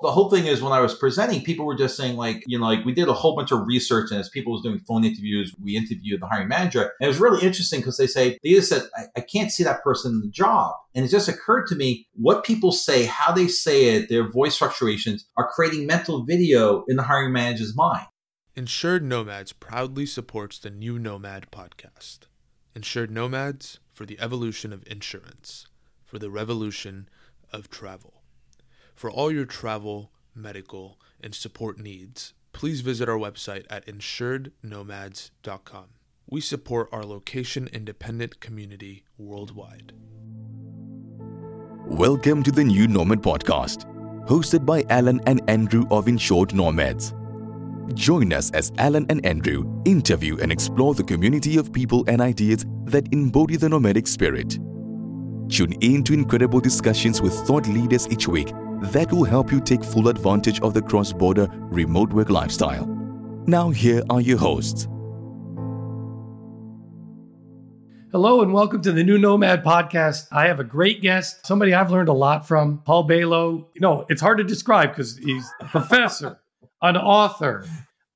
The whole thing is when I was presenting, people were just saying like, you know, like we did a whole bunch of research and as people was doing phone interviews, we interviewed the hiring manager. And it was really interesting because they say, they just said, I, I can't see that person in the job. And it just occurred to me what people say, how they say it, their voice fluctuations are creating mental video in the hiring manager's mind. Insured Nomads proudly supports the New Nomad podcast. Insured Nomads for the evolution of insurance, for the revolution of travel. For all your travel, medical, and support needs, please visit our website at insurednomads.com. We support our location independent community worldwide. Welcome to the New Nomad Podcast, hosted by Allen and Andrew of Insured Nomads. Join us as Allen and Andrew interview and explore the community of people and ideas that embody the nomadic spirit. Tune in to incredible discussions with thought leaders each week that will help you take full advantage of the cross border remote work lifestyle. Now, here are your hosts. Hello and welcome to the New Nomad podcast. I have a great guest, somebody I've learned a lot from, Paul Bailo. You know, it's hard to describe because he's a professor, an author,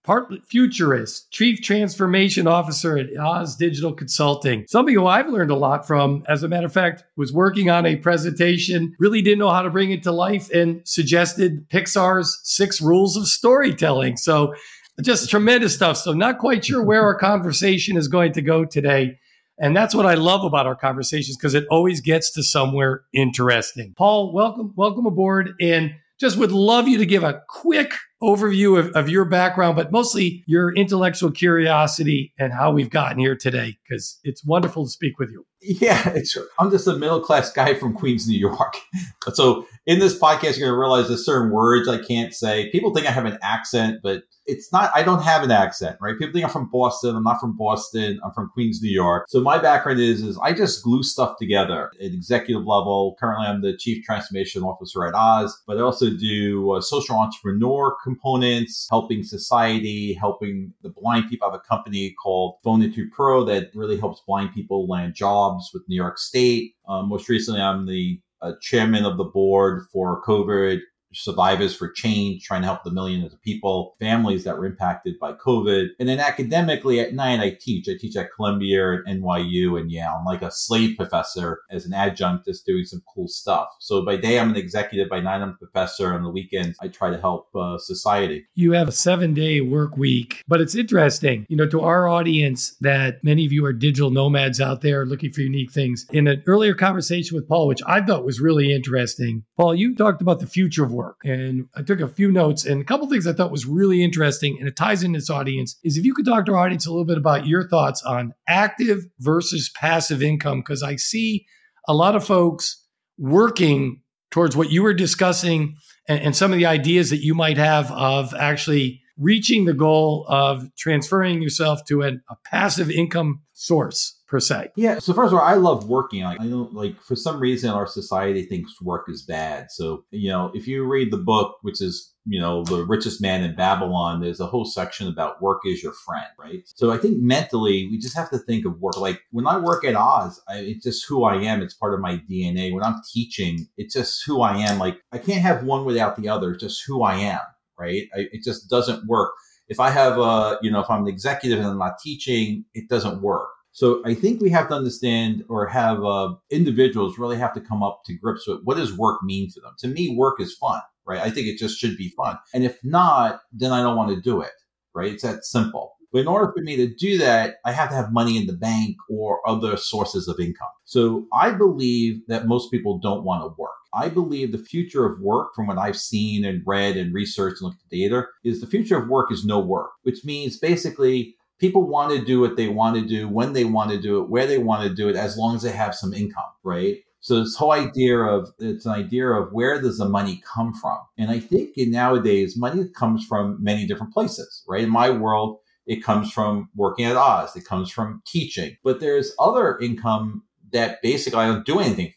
part futurist, chief transformation officer at Oz Digital Consulting. Somebody who I've learned a lot from, as a matter of fact, was working on a presentation, really didn't know how to bring it to life, and suggested Pixar's six rules of storytelling. So just tremendous stuff. So not quite sure where our conversation is going to go today. And that's what I love about our conversations because it always gets to somewhere interesting. Paul, welcome, welcome aboard. And just would love you to give a quick overview of, of your background, but mostly your intellectual curiosity and how we've gotten here today, because it's wonderful to speak with you. Yeah, it's, I'm just a middle class guy from Queens, New York. so in this podcast, you're going to realize there's certain words I can't say. People think I have an accent, but it's not, I don't have an accent, right? People think I'm from Boston. I'm not from Boston. I'm from Queens, New York. So my background is, is I just glue stuff together at executive level. Currently, I'm the chief transformation officer at Oz, but I also do uh, social entrepreneur components, helping society, helping the blind people. I have a company called Phone2 Pro that really helps blind people land jobs with New York State. Uh, most recently, I'm the uh, chairman of the board for COVID survivors for change, trying to help the millions of people, families that were impacted by COVID. And then academically at night, I teach. I teach at Columbia and NYU and Yale. I'm like a slave professor as an adjunct, just doing some cool stuff. So by day, I'm an executive. By night, I'm a professor. On the weekends, I try to help uh, society. You have a seven day work week, but it's interesting, you know, to our audience that many of you are digital nomads out there looking for unique things. In an earlier conversation with Paul, which I thought was really interesting, Paul, you talked about the future of work And I took a few notes and a couple things I thought was really interesting and it ties in this audience is if you could talk to our audience a little bit about your thoughts on active versus passive income, because I see a lot of folks working towards what you were discussing and, and some of the ideas that you might have of actually reaching the goal of transferring yourself to an, a passive income source per se. Yeah. So first of all, I love working. Like I don't like for some reason our society thinks work is bad. So you know, if you read the book, which is you know the richest man in Babylon, there's a whole section about work is your friend, right? So I think mentally we just have to think of work. Like when I work at Oz, I, it's just who I am. It's part of my DNA. When I'm teaching, it's just who I am. Like I can't have one without the other. It's just who I am, right? I, it just doesn't work. If I have a, you know, if I'm an executive and I'm not teaching, it doesn't work so I think we have to understand or have uh, individuals really have to come up to grips with what does work mean for them. To me, work is fun, right? I think it just should be fun. And if not, then I don't want to do it, right? It's that simple. But in order for me to do that, I have to have money in the bank or other sources of income. So I believe that most people don't want to work. I believe the future of work, from what I've seen and read and researched and looked at the data, is the future of work is no work, which means basically people want to do what they want to do when they want to do it, where they want to do it, as long as they have some income, right? So this whole idea of it's an idea of where does the money come from? And I think in nowadays money comes from many different places, right? In my world, it comes from working at Oz, it comes from teaching, but there's other income that basically I don't do anything.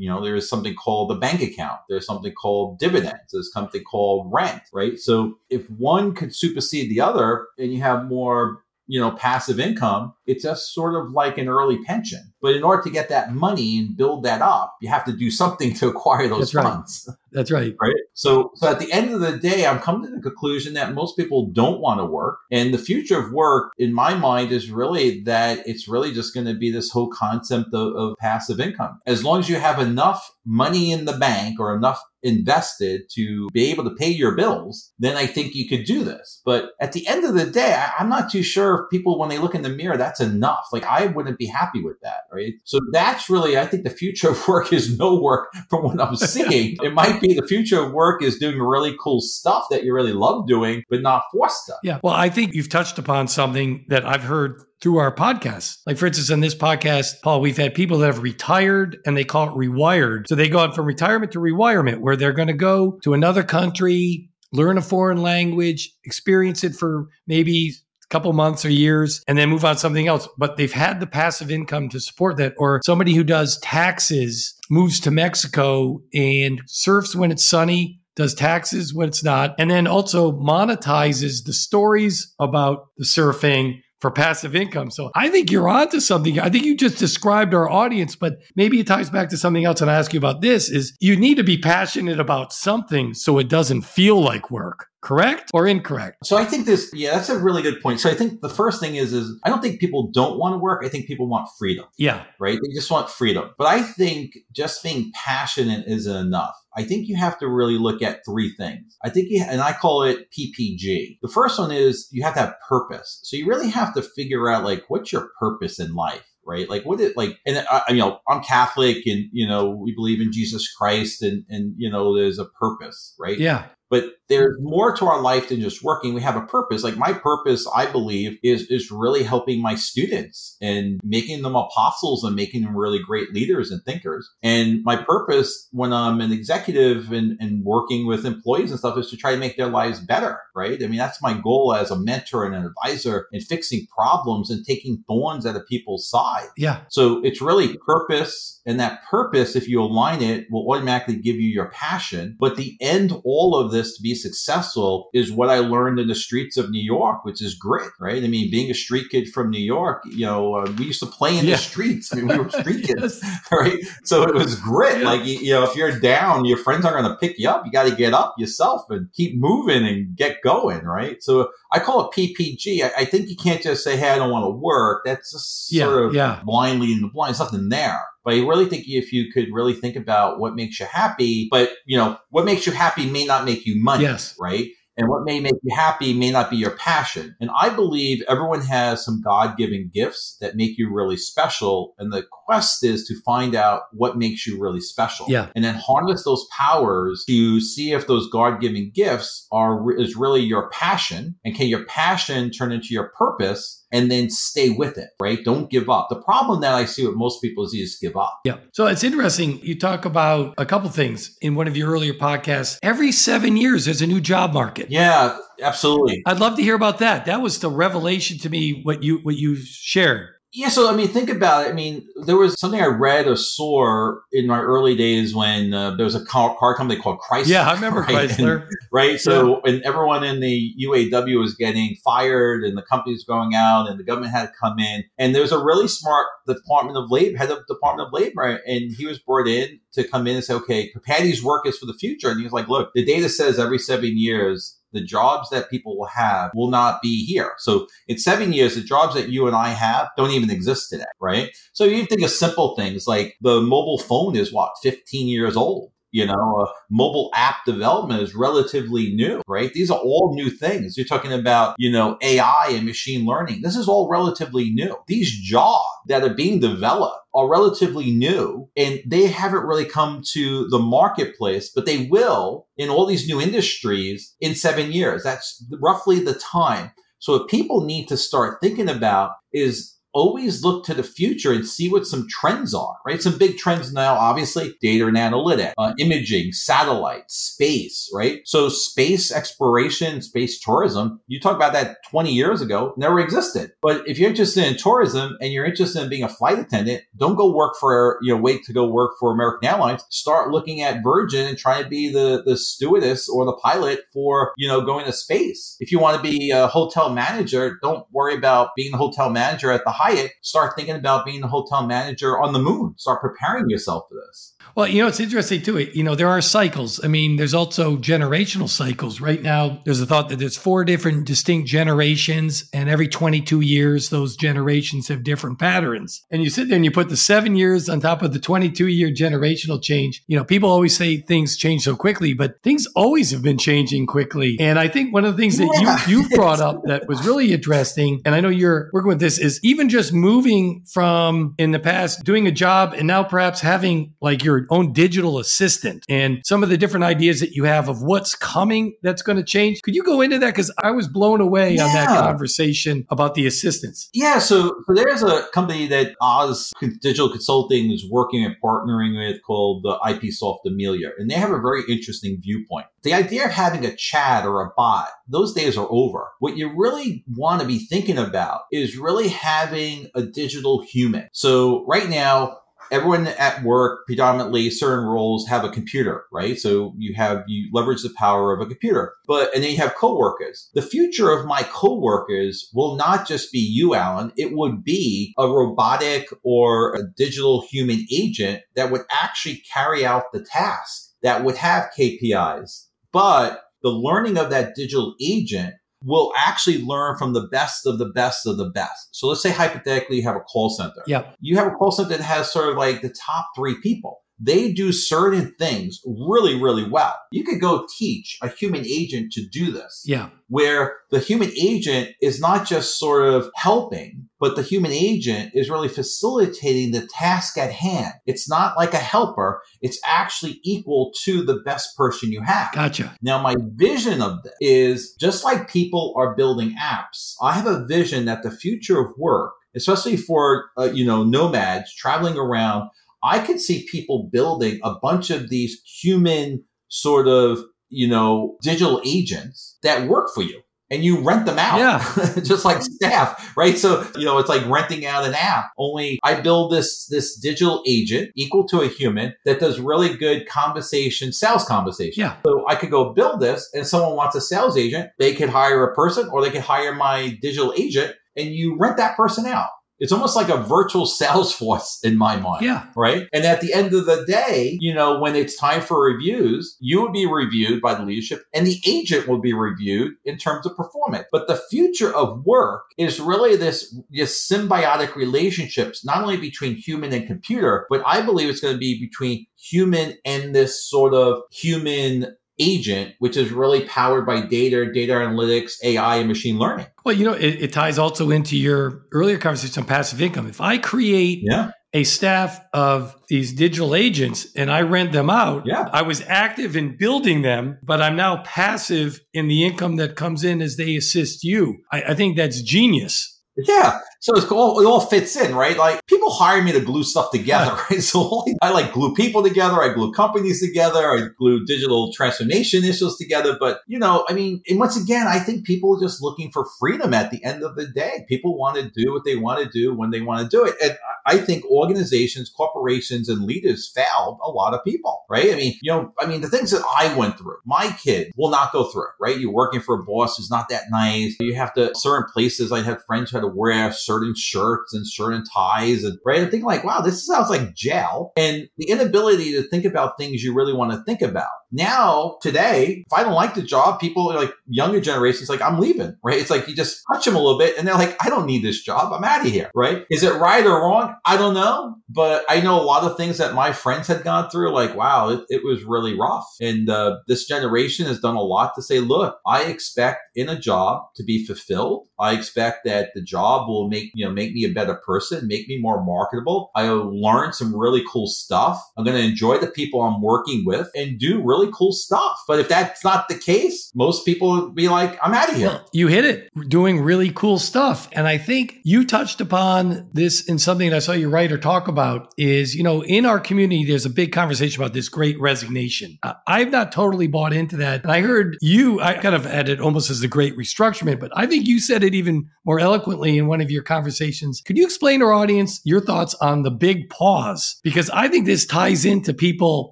You know, there is something called the bank account. There's something called dividends. There's something called rent, right? So if one could supersede the other and you have more you know, passive income, it's just sort of like an early pension. But in order to get that money and build that up, you have to do something to acquire those That's right. funds. That's right. Right. So, so at the end of the day, I'm coming to the conclusion that most people don't want to work. And the future of work, in my mind, is really that it's really just going to be this whole concept of, of passive income. As long as you have enough money in the bank or enough invested to be able to pay your bills, then I think you could do this. But at the end of the day, I, I'm not too sure if people, when they look in the mirror, that's enough. Like I wouldn't be happy with that. Right. So that's really, I think the future of work is no work from what I'm seeing. it might be the future of work is doing really cool stuff that you really love doing, but not forced to. Yeah. Well, I think you've touched upon something that I've heard through our podcast. Like, for instance, in this podcast, Paul, we've had people that have retired and they call it rewired. So they go on from retirement to rewirement, where they're going to go to another country, learn a foreign language, experience it for maybe a couple months or years, and then move on to something else. But they've had the passive income to support that. Or somebody who does taxes moves to Mexico and surfs when it's sunny, does taxes when it's not, and then also monetizes the stories about the surfing for passive income. So I think you're onto something. I think you just described our audience, but maybe it ties back to something else. And I ask you about this is you need to be passionate about something so it doesn't feel like work. Correct or incorrect? So I think this, yeah, that's a really good point. So I think the first thing is, is I don't think people don't want to work. I think people want freedom, Yeah. right? They just want freedom. But I think just being passionate isn't enough. I think you have to really look at three things. I think you, and I call it PPG. The first one is you have to have purpose. So you really have to figure out like, what's your purpose in life? Right? Like what it like, and I, you know, I'm Catholic and, you know, we believe in Jesus Christ and, and, you know, there's a purpose, right? Yeah. But there's more to our life than just working. We have a purpose. Like my purpose, I believe, is is really helping my students and making them apostles and making them really great leaders and thinkers. And my purpose when I'm an executive and, and working with employees and stuff is to try to make their lives better, right? I mean, that's my goal as a mentor and an advisor in fixing problems and taking thorns out of people's side. Yeah. So it's really purpose. And that purpose, if you align it, will automatically give you your passion. But the end, all of this to be successful is what I learned in the streets of New York, which is grit, right? I mean, being a street kid from New York, you know, uh, we used to play in Yeah. the streets. I mean, we were street kids, Yes. right? So it was grit. Yeah. Like, you, you know, if you're down, your friends aren't going to pick you up. You got to get up yourself and keep moving and get going, right? So I call it PPG. I, I think you can't just say, hey, I don't want to work. That's just Yeah. sort of Yeah. blind leading the blind. There's nothing there. But I really think if you could really think about what makes you happy, but you know, what makes you happy may not make you money, Yes. right? And what may make you happy may not be your passion. And I believe everyone has some God given gifts that make you really special. And the quest is to find out what makes you really special. Yeah. And then harness those powers to see if those God given gifts are, is really your passion. And can your passion turn into your purpose? And then stay with it, right? Don't give up. The problem that I see with most people is you just give up. Yeah. So it's interesting. You talk about a couple things in one of your earlier podcasts. Every seven years, there's a new job market. Yeah, absolutely. I'd love to hear about that. That was the revelation to me. What you what you shared. Yeah, so I mean, think about it. I mean, there was something I read or saw in my early days when uh, there was a car, car company called Chrysler. Yeah, I remember right? Chrysler. And- right? So, and everyone in the UAW was getting fired, and the company's going out, and the government had to come in. And there was a really smart Department of Labor, head of Department of Labor, and he was brought in to come in and say, okay, prepare work is for the future. And he was like, look, the data says every seven years. The jobs that people will have will not be here. So in seven years, the jobs that you and I have don't even exist today, right? So you think of simple things like the mobile phone is what, 15 years old. You know, uh, mobile app development is relatively new, right? These are all new things. You're talking about, you know, AI and machine learning. This is all relatively new. These jobs that are being developed are relatively new and they haven't really come to the marketplace, but they will in all these new industries in seven years. That's roughly the time. So what people need to start thinking about is always look to the future and see what some trends are, right? Some big trends now, obviously, data and analytics, uh, imaging, satellites, space, right? So space exploration, space tourism, you talk about that 20 years ago, never existed. But if you're interested in tourism and you're interested in being a flight attendant, don't go work for, you know, wait to go work for American Airlines. Start looking at Virgin and try to be the, the stewardess or the pilot for, you know, going to space. If you want to be a hotel manager, don't worry about being the hotel manager at the Hyatt, start thinking about being a hotel manager on the moon. Start preparing yourself for this. Well, you know, it's interesting too. You know, there are cycles. I mean, there's also generational cycles. Right now, there's a thought that there's four different distinct generations, and every 22 years, those generations have different patterns. And you sit there and you put the seven years on top of the 22 year generational change. You know, people always say things change so quickly, but things always have been changing quickly. And I think one of the things that Yeah. you, you've brought up that was really interesting, and I know you're working with this, is even just moving from in the past doing a job and now perhaps having like your own digital assistant and some of the different ideas that you have of what's coming that's going to change. Could you go into that? Because I was blown away on that conversation about the assistants. Yeah, so, so there's a company that Oz Digital Consulting is working and partnering with called the IPsoft Amelia, and they have a very interesting viewpoint. The idea of having a chat or a bot, those days are over. What you really want to be thinking about is really having a digital human. So right now, everyone at work, predominantly certain roles have a computer, right? So you have, you leverage the power of a computer, but, and then you have coworkers. The future of my coworkers will not just be you, Allen. It would be a robotic or a digital human agent that would actually carry out the task that would have KPIs. But the learning of that digital agent will actually learn from the best of the best of the best. So let's say hypothetically you have a call center Yep. you have a call center that has sort of like the top three people. They do certain things really, really well. You could go teach a human agent to do this, Yeah. where the human agent is not just sort of helping, but the human agent is really facilitating the task at hand. It's not like a helper. It's actually equal to the best person you have. Gotcha. Now, my vision of this is just like people are building apps, I have a vision that the future of work, especially for, uh, you know, nomads traveling around, I could see people building a bunch of these human sort of, you know, digital agents that work for you. And you rent them out, Yeah. just like staff, right? So you know it's like renting out an app. Only I build this this digital agent equal to a human that does really good conversation, sales conversation. Yeah. So I could go build this and someone wants a sales agent, they could hire a person or they could hire my digital agent and you rent that person out. It's almost like a virtual sales force in my mind. Yeah. Right. And at the end of the day, you know, when it's time for reviews, you would be reviewed by the leadership and the agent will be reviewed in terms of performance. But the future of work is really this, this symbiotic relationships, not only between human and computer, but I believe it's going to be between human and this sort of human agent, which is really powered by data, data analytics, AI, and machine learning. Well, you know, it, it ties also into your earlier conversation on passive income. If I create Yeah. a staff of these digital agents and I rent them out, Yeah. I was active in building them, but I'm now passive in the income that comes in as they assist you. I, I think that's genius. Yeah. So it's all, it all fits in, right? Like people hire me to glue stuff together, right? So I like glue people together. I glue companies together. I glue digital transformation issues together. But, you know, I mean, and once again, I think people are just looking for freedom at the end of the day. People want to do what they want to do when they want to do it. And I think organizations, corporations, and leaders failed a lot of people, right? I mean, you know, I mean, the things that I went through, my kid will not go through, right? You're working for a boss who's not that nice. You have to, certain places, I had friends who had to wear certain shirts and certain ties, and right? I'm thinking like, wow, this sounds like jail. And the inability to think about things you really want to think about. Now, today, if I don't like the job, people like younger generations, like, I'm leaving, right? It's like you just touch them a little bit and they're like, I don't need this job. I'm out of here, right? Is it right or wrong? I don't know. But I know a lot of things that my friends had gone through, like, wow, it, it was really rough. And uh, this generation has done a lot to say, look, I expect in a job to be fulfilled. I expect that the job will make, you know, make me a better person, make me more marketable. I'll learn some really cool stuff. I'm going to enjoy the people I'm working with and do really cool stuff. But if that's not the case, most people would be like, I'm out of here. Well, you hit it, doing really cool stuff. And I think you touched upon this in something that I saw you write or talk about is, you know, in our community, there's a big conversation about this great resignation. Uh, I've not totally bought into that. And I heard you, I kind of had it almost as the great restructuring, but I think you said it even more eloquently in one of your conversations. Could you explain to our audience your thoughts on the big pause? Because I think this ties into people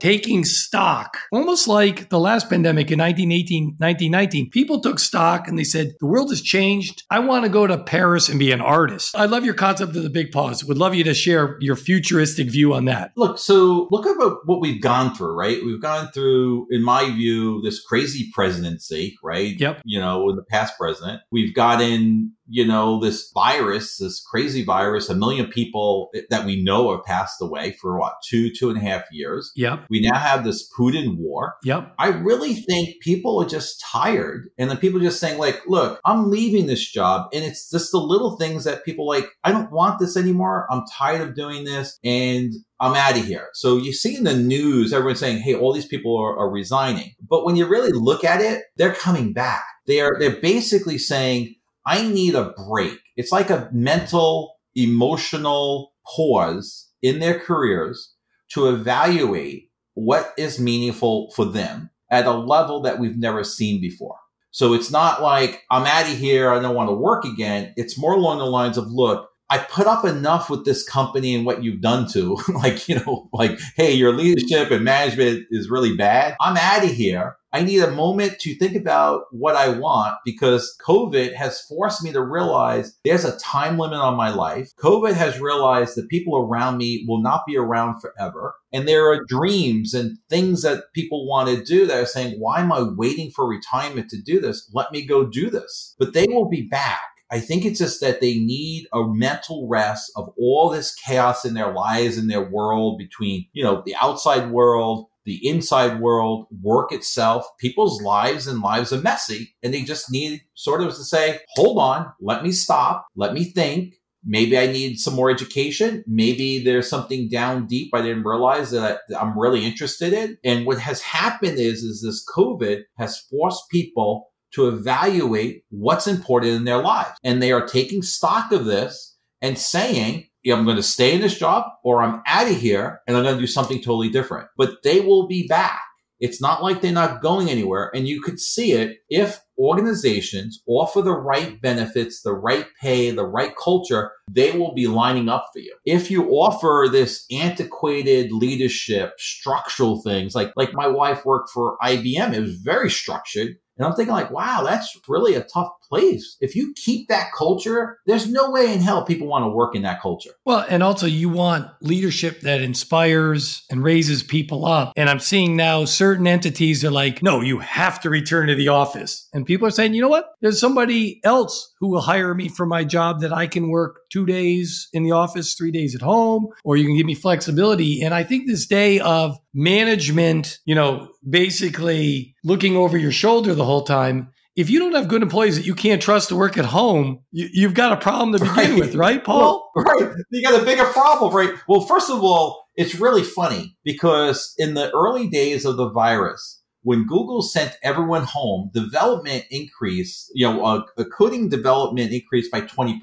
taking stock, almost like the last pandemic in 1918, 1919. People took stock and they said, the world has changed. I want to go to Paris and be an artist. I love your concept of the big pause. Would love you to share your futuristic view on that. Look, so look at what we've gone through, right? We've gone through, in my view, this crazy presidency, right? Yep. You know, with the past president, we've gotten you know, this virus, this crazy virus, a million people that we know have passed away for what, two, two and a half years. Yep. We now have this Putin war. Yep. I really think people are just tired. And then people just saying, like, look, I'm leaving this job. And it's just the little things that people like, I don't want this anymore. I'm tired of doing this. And I'm out of here. So you see in the news, everyone's saying, hey, all these people are, are resigning. But when you really look at it, they're coming back. They are, they're basically saying, I need a break. It's like a mental, emotional pause in their careers to evaluate what is meaningful for them at a level that we've never seen before. So it's not like I'm out of here. I don't want to work again. It's more along the lines of, look, I put up enough with this company and what you've done to like, you know, like, Hey, your leadership and management is really bad. I'm out of here. I need a moment to think about what I want because COVID has forced me to realize there's a time limit on my life. COVID has realized that people around me will not be around forever. And there are dreams and things that people want to do that are saying, why am I waiting for retirement to do this? Let me go do this. But they will be back. I think it's just that they need a mental rest of all this chaos in their lives and their world between, you know, the outside world, the inside world, work itself. People's lives and lives are messy and they just need sort of to say, hold on, let me stop, let me think. Maybe I need some more education. Maybe there's something down deep I didn't realize that I'm really interested in. And what has happened is, is this COVID has forced people to evaluate what's important in their lives. And they are taking stock of this and saying, I'm going to stay in this job or I'm out of here and I'm going to do something totally different. But they will be back. It's not like they're not going anywhere. And you could see it if organizations offer the right benefits, the right pay, the right culture, they will be lining up for you. If you offer this antiquated leadership, structural things, like, like my wife worked for IBM, it was very structured. And I'm thinking like, wow, that's really a tough place. If you keep that culture, there's no way in hell people want to work in that culture. Well, and also you want leadership that inspires and raises people up. And I'm seeing now certain entities are like, no, you have to return to the office. And people are saying, you know what? There's somebody else who will hire me for my job that I can work two days in the office, three days at home, or you can give me flexibility. And I think this day of management, you know, basically looking over your shoulder the whole time if you don't have good employees that you can't trust to work at home, you, have got a problem to begin right. with, right, Paul? Well, right. You got a bigger problem, right? Well, first of all, it's really funny because in the early days of the virus, when Google sent everyone home, development increased, you know, uh, the coding development increased by 20%.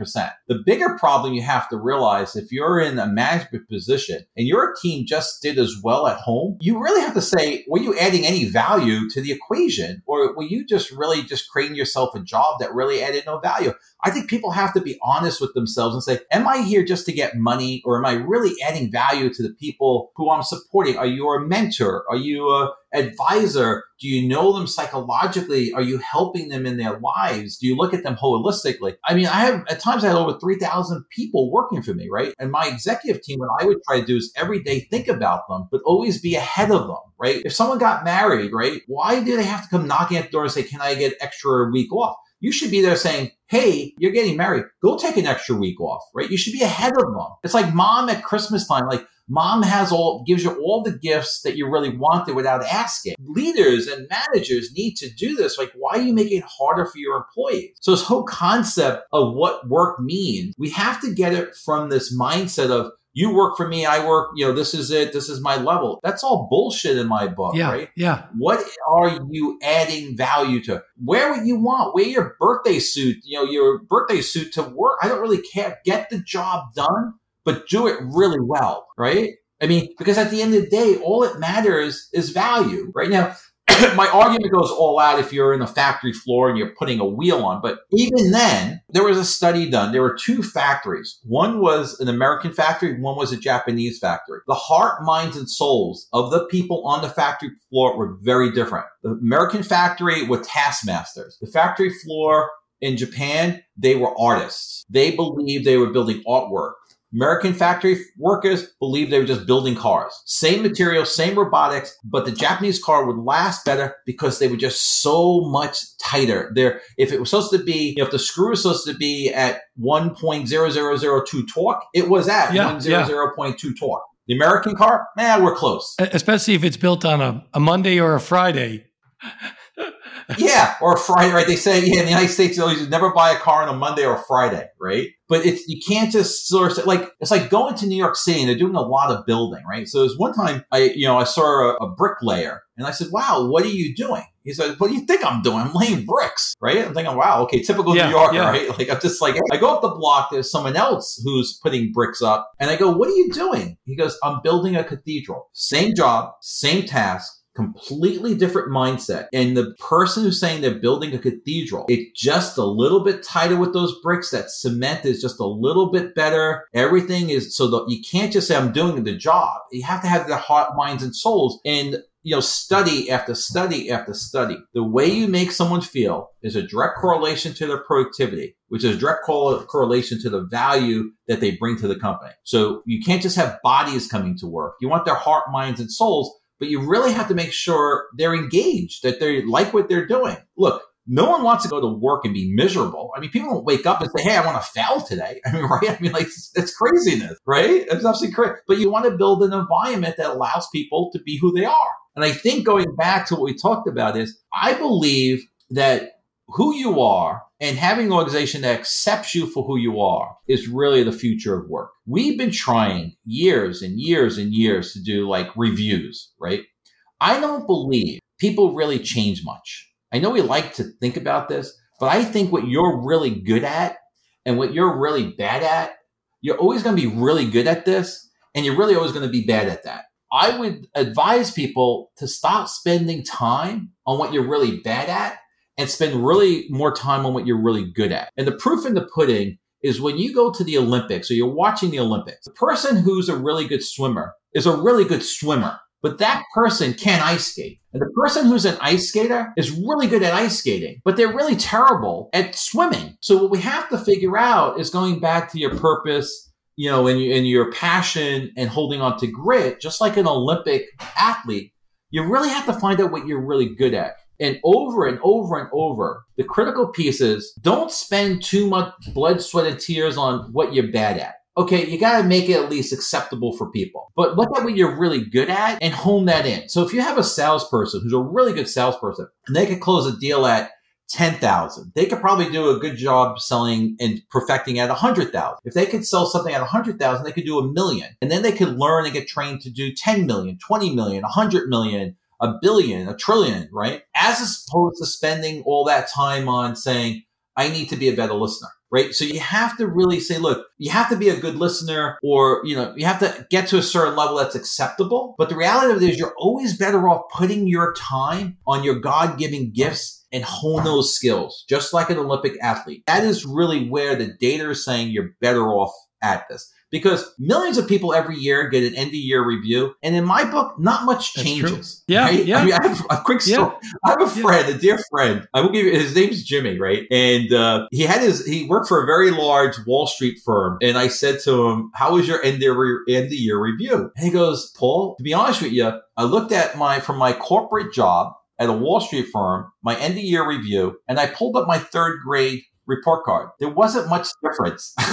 The bigger problem you have to realize if you're in a management position and your team just did as well at home, you really have to say, were you adding any value to the equation or were you just really just creating yourself a job that really added no value? I think people have to be honest with themselves and say, am I here just to get money or am I really adding value to the people who I'm supporting? Are you a mentor? Are you a advisor? Do you know them psychologically? Are you helping them in their lives? Do you look at them holistically? I mean, I have at times I have over 3,000 people working for me, right? And my executive team, what I would try to do is every day think about them, but always be ahead of them, right? If someone got married, right? Why do they have to come knocking at the door and say, can I get extra week off? You should be there saying, Hey, you're getting married. Go take an extra week off, right? You should be ahead of them. It's like mom at Christmas time. Like, Mom has all, gives you all the gifts that you really wanted without asking. Leaders and managers need to do this. Like, why are you making it harder for your employees? So this whole concept of what work means, we have to get it from this mindset of, you work for me, I work, you know, this is it, this is my level. That's all bullshit in my book, yeah, right? Yeah. What are you adding value to? Wear what you want. Wear your birthday suit, you know, your birthday suit to work. I don't really care. Get the job done but do it really well, right? I mean, because at the end of the day, all it matters is value. Right now, my argument goes all out if you're in a factory floor and you're putting a wheel on. But even then, there was a study done. There were two factories. One was an American factory, one was a Japanese factory. The heart, minds, and souls of the people on the factory floor were very different. The American factory were taskmasters. The factory floor in Japan, they were artists. They believed they were building artwork. American factory workers believed they were just building cars. Same material, same robotics, but the Japanese car would last better because they were just so much tighter. There, if it was supposed to be, you know, if the screw was supposed to be at 1.0002 torque, it was at Yeah, 100.2 torque. The American car, man, we're close. Especially if it's built on a, a Monday or a Friday. yeah, or a Friday, right? They say, yeah, in the United States, you always never buy a car on a Monday or a Friday, right? But it's you can't just sort of like it's like going to New York City and they're doing a lot of building, right? So there's one time I, you know, I saw a, a bricklayer and I said, "Wow, what are you doing?" He said, "What do you think I'm doing? I'm laying bricks, right?" I'm thinking, "Wow, okay, typical Yeah, New Yorker, yeah. right?" Like I'm just like I go up the block. There's someone else who's putting bricks up, and I go, "What are you doing?" He goes, "I'm building a cathedral. Same job, same task." Completely different mindset. And the person who's saying they're building a cathedral, it's just a little bit tighter with those bricks. That cement is just a little bit better. Everything is so that you can't just say I'm doing the job. You have to have the heart, minds, and souls. And you know, study after study after study. The way you make someone feel is a direct correlation to their productivity, which is direct cor- correlation to the value that they bring to the company. So you can't just have bodies coming to work. You want their heart, minds, and souls but you really have to make sure they're engaged, that they like what they're doing. Look, no one wants to go to work and be miserable. I mean, people don't wake up and say, Hey, I want to fail today. I mean, right? I mean, like, it's craziness, right? It's absolutely crazy. But you want to build an environment that allows people to be who they are. And I think going back to what we talked about is I believe that who you are and having an organization that accepts you for who you are is really the future of work. We've been trying years and years and years to do like reviews, right? I don't believe people really change much. I know we like to think about this, but I think what you're really good at and what you're really bad at, you're always going to be really good at this and you're really always going to be bad at that. I would advise people to stop spending time on what you're really bad at and spend really more time on what you're really good at. And the proof in the pudding is when you go to the Olympics or you're watching the Olympics, the person who's a really good swimmer is a really good swimmer. But that person can't ice skate. And the person who's an ice skater is really good at ice skating, but they're really terrible at swimming. So what we have to figure out is going back to your purpose, you know, and, and your passion and holding on to grit, just like an Olympic athlete, you really have to find out what you're really good at. And over and over and over, the critical piece is don't spend too much blood, sweat, and tears on what you're bad at. Okay, you got to make it at least acceptable for people. But look at what you're really good at and hone that in. So if you have a salesperson who's a really good salesperson and they could close a deal at 10,000, they could probably do a good job selling and perfecting at 100,000. If they could sell something at 100,000, they could do a million. And then they could learn and get trained to do 10 million, 20 million, 100 million, a billion, a trillion, right? As opposed to spending all that time on saying, I need to be a better listener, right? So you have to really say, look, you have to be a good listener or, you know, you have to get to a certain level that's acceptable. But the reality of it is you're always better off putting your time on your God given gifts and hone those skills, just like an Olympic athlete. That is really where the data is saying you're better off at this because millions of people every year get an end of year review. And in my book, not much That's true. changes. Yeah, right? yeah. I mean, I have a quick Yeah. I have a Yeah. friend, a dear friend. I will give you his name's Jimmy, right? And uh, he had his he worked for a very large Wall Street firm. And I said to him, "How was your end of re- end of year review?" And he goes, "Paul, to be honest with you, I looked at my from my corporate job at a Wall Street firm, my end of year review, and I pulled up my third grade report card. There wasn't much difference."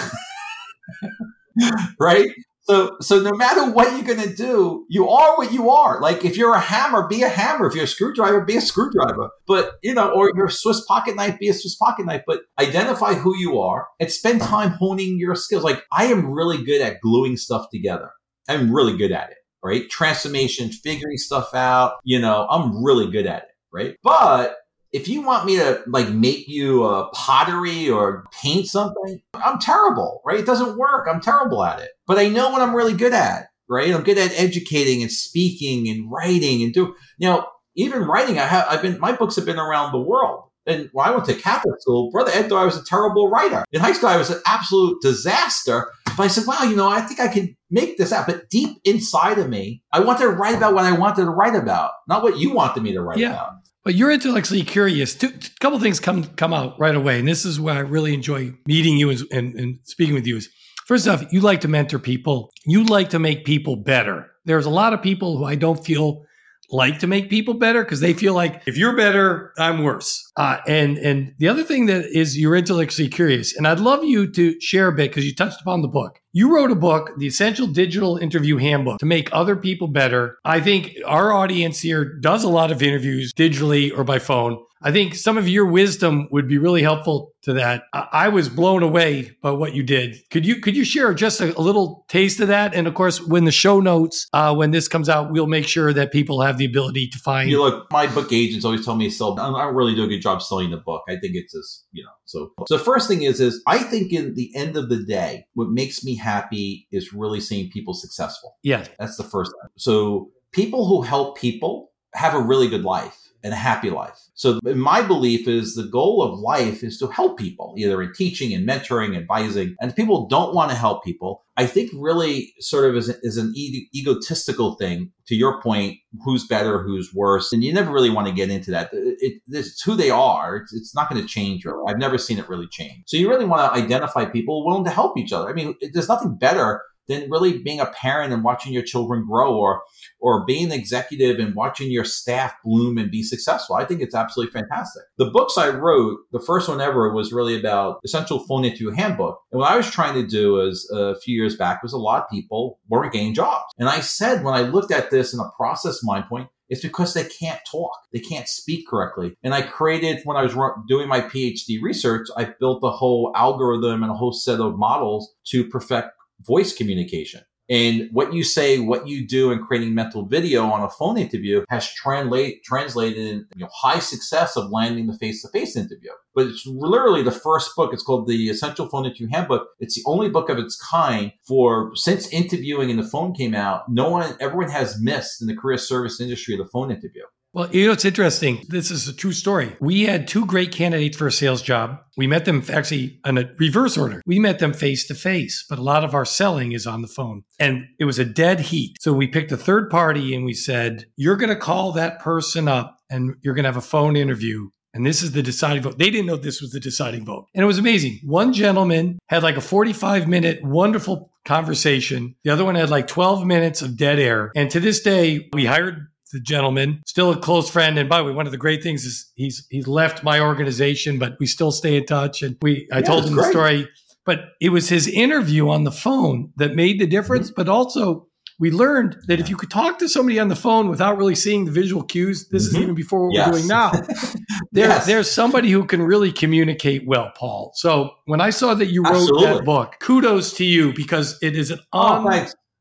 right? So, so no matter what you're going to do, you are what you are. Like if you're a hammer, be a hammer. If you're a screwdriver, be a screwdriver. But, you know, or you're a Swiss pocket knife, be a Swiss pocket knife. But identify who you are and spend time honing your skills. Like I am really good at gluing stuff together. I'm really good at it, right? Transformation, figuring stuff out. You know, I'm really good at it, right? But if you want me to like make you a pottery or paint something, I'm terrible, right? It doesn't work. I'm terrible at it. But I know what I'm really good at, right? I'm good at educating and speaking and writing and do, you know, even writing, I have, I've been, my books have been around the world. And when I went to Catholic school, Brother Ed thought I was a terrible writer. In high school, I was an absolute disaster. But I said, wow, you know, I think I can make this out. But deep inside of me, I wanted to write about what I wanted to write about, not what you wanted me to write Yeah. about. But you're intellectually curious. A couple things come come out right away, and this is why I really enjoy meeting you and, and, and speaking with you. Is first off, you like to mentor people. You like to make people better. There's a lot of people who I don't feel like to make people better because they feel like if you're better, I'm worse. Uh, and and the other thing that is you're intellectually curious, and I'd love you to share a bit because you touched upon the book. You wrote a book, The Essential Digital Interview Handbook, to make other people better. I think our audience here does a lot of interviews digitally or by phone. I think some of your wisdom would be really helpful to that. I, was blown away by what you did. Could you could you share just a, a little taste of that? And of course, when the show notes, uh, when this comes out, we'll make sure that people have the ability to find. You look, my book agents always tell me to sell. I don't really do a good job selling the book. I think it's just, you know, so. So the first thing is, is I think in the end of the day, what makes me happy is really seeing people successful. yeah, That's the first thing. So people who help people have a really good life and a happy life. So my belief is the goal of life is to help people, either in teaching and mentoring, advising. And people don't want to help people, I think really sort of is, is an e- egotistical thing. To your point, who's better, who's worse, and you never really want to get into that. It, it, it's who they are. It's, it's not going to change. Really, I've never seen it really change. So you really want to identify people willing to help each other. I mean, it, there's nothing better than really being a parent and watching your children grow, or or being an executive and watching your staff bloom and be successful. I think it's absolutely fantastic. The books I wrote, the first one ever was really about essential phone interview handbook. And what I was trying to do is a few years back was a lot of people weren't getting jobs. And I said, when I looked at this in a process mind point, it's because they can't talk. They can't speak correctly. And I created, when I was doing my PhD research, I built a whole algorithm and a whole set of models to perfect voice communication. And what you say, what you do in creating mental video on a phone interview has translate, translated in you know, high success of landing the face-to-face interview. But it's literally the first book. It's called the Essential Phone Interview Handbook. It's the only book of its kind for since interviewing and the phone came out. No one, everyone has missed in the career service industry the phone interview. Well, you know, it's interesting. This is a true story. We had two great candidates for a sales job. We met them actually in a reverse order. We met them face to face, but a lot of our selling is on the phone. And it was a dead heat. So we picked a third party and we said, You're going to call that person up and you're going to have a phone interview. And this is the deciding vote. They didn't know this was the deciding vote. And it was amazing. One gentleman had like a 45 minute wonderful conversation. The other one had like 12 minutes of dead air. And to this day, we hired the gentleman, still a close friend. And by the way, one of the great things is he's he's left my organization, but we still stay in touch. And we I Yeah, told him the story, but it was his interview on the phone that made the difference. Mm-hmm. But also we learned that if you could talk to somebody on the phone without really seeing the visual cues, this is Mhm. even before what Yes. we're doing now. There, Yes. There's somebody who can really communicate well, Paul. So when I saw that you wrote Absolutely. that book, kudos to you because it is an Oh.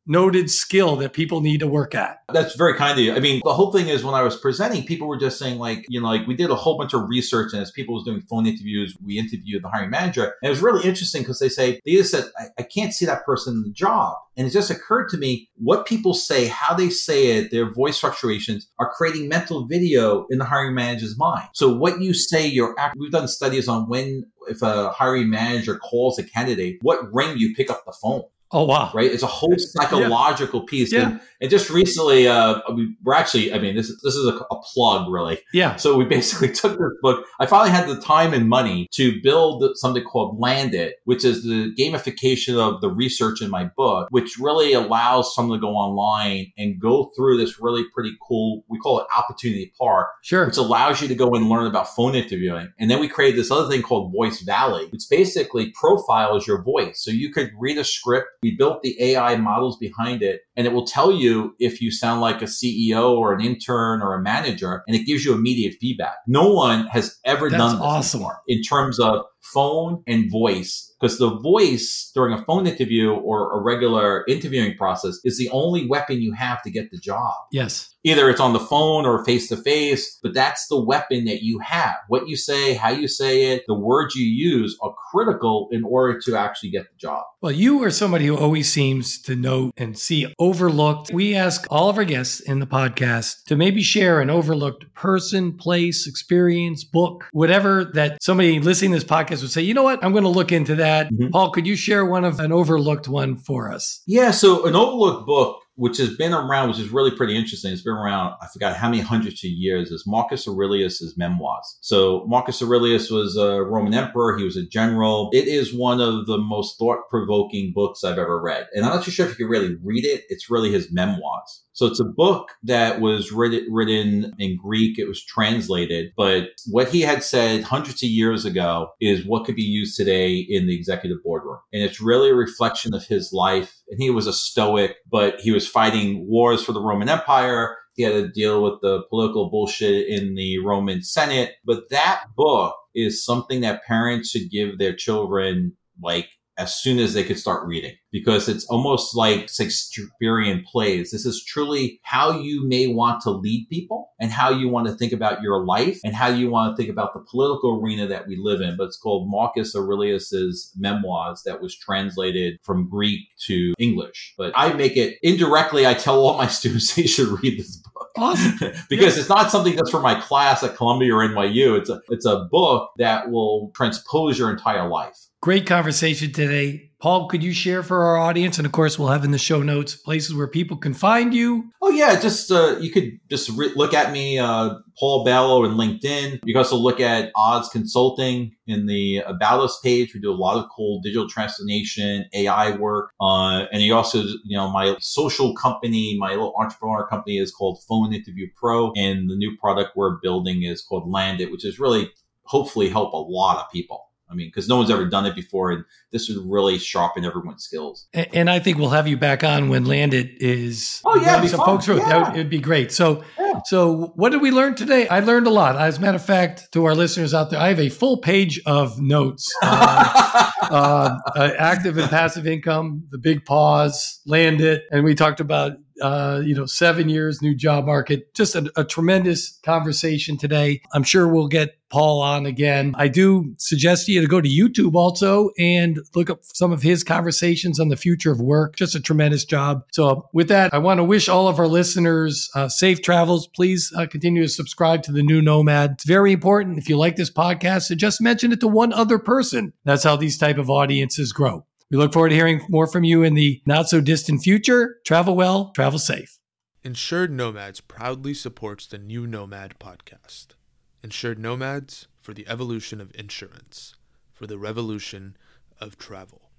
Unnoted skill that people need to work at. That's very kind of you. I mean, the whole thing is when I was presenting, people were just saying like, you know, like we did a whole bunch of research and as people was doing phone interviews, we interviewed the hiring manager. And it was really interesting because they say, they just said, I, I can't see that person in the job. And it just occurred to me what people say, how they say it, their voice fluctuations are creating mental video in the hiring manager's mind. So what you say, you're, act- we've done studies on when, if a hiring manager calls a candidate, what ring you pick up the phone Oh wow! right? It's a whole psychological piece. Yeah. And, and just recently, uh, we, we're actually, I mean, this, this is a, a plug, really. Yeah. So we basically took this book. I finally had the time and money to build something called Land It, which is the gamification of the research in my book, which really allows someone to go online and go through this really pretty cool, we call it Opportunity Park, Sure. which allows you to go and learn about phone interviewing. And then we created this other thing called Voice Valley, which basically profiles your voice. So you could read a script. We built the AI models behind it, and it will tell you if you sound like a CEO or an intern or a manager, and it gives you immediate feedback. No one has ever That's done this awesome. in terms of phone and voice. Because the voice during a phone interview or a regular interviewing process is the only weapon you have to get the job Yes. either it's on the phone or face to face, but that's the weapon that you have. What you say, how you say it, the words you use are critical in order to actually get the job. Well, you are somebody who always seems to know and see overlooked. We ask all of our guests in the podcast to maybe share an overlooked person, place, experience, book, whatever that somebody listening to this podcast would say, you know what, I'm going to look into that. Mm-hmm. Paul, could you share one of an overlooked one for us? Yeah. So, an overlooked book which has been around, which is really pretty interesting. It's been around, I forgot how many hundreds of years, is Marcus Aurelius's memoirs. So Marcus Aurelius was a Roman emperor. He was a general. It is one of the most thought provoking books I've ever read. And I'm not too sure if you can really read it. It's really his memoirs. So it's a book that was written, written in Greek. It was translated, but what he had said hundreds of years ago is what could be used today in the executive boardroom. And it's really a reflection of his life. And he was a stoic, but he was fighting wars for the Roman Empire. He had to deal with the political bullshit in the Roman Senate. But that book is something that parents should give their children like as soon as they could start reading because it's almost like Shakespearean plays. This is truly how you may want to lead people and how you want to think about your life and how you want to think about the political arena that we live in. But it's called Marcus Aurelius's memoirs that was translated from Greek to English. But I make it indirectly. I tell all my students they should read this book. Awesome. because yeah. it's not something that's for my class at Columbia or NYU. It's a, it's a book that will transpose your entire life. Great conversation today. Paul, could you share for our audience? And of course, we'll have in the show notes places where people can find you. Oh, yeah. Just, uh, you could just re- look at me, uh, Paul Bailo and LinkedIn. You can also look at Odds Consulting in the About Us page. We do a lot of cool digital transformation, AI work. Uh, and you also, you know, my social company, my little entrepreneur company is called Phone Interview Pro. And the new product we're building is called Landit, which is really hopefully help a lot of people. I mean, because no one's ever done it before, and this would really sharpen everyone's skills. And, and I think we'll have you back on when Landit is. Oh yeah, some folks through yeah. it. Would, it'd be great. So, yeah. so what did we learn today? I learned a lot. As a matter of fact, to our listeners out there, I have a full page of notes. uh, uh, active and passive income, the big pause, Landit, and we talked about uh, you know, seven years, new job market. Just a, a, tremendous conversation today. I'm sure we'll get Paul on again. I do suggest to you to go to YouTube also and look up some of his conversations on the future of work. Just a tremendous job. So, with that, I want to wish all of our listeners uh, safe travels. Please uh, continue to subscribe to the New Nomad. It's very important. If you like this podcast, so just mention it to one other person. That's how these type of audiences grow. We look forward to hearing more from you in the not so distant future. Travel well, travel safe. Insured Nomads proudly supports the New Nomad podcast. Insured Nomads for the evolution of insurance, for the revolution of travel.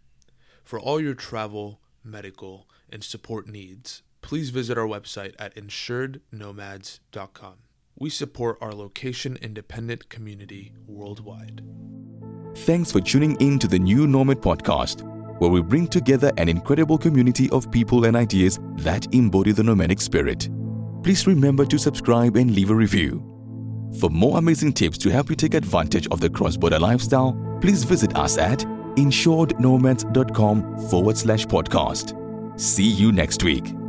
For all your travel, medical, and support needs, please visit our website at insurednomads.com. We support our location independent community worldwide. Thanks for tuning in to the New Nomad podcast where we bring together an incredible community of people and ideas that embody the nomadic spirit. Please remember to subscribe and leave a review. For more amazing tips to help you take advantage of the cross border lifestyle, please visit us at insurednomads.com forward slash podcast. See you next week.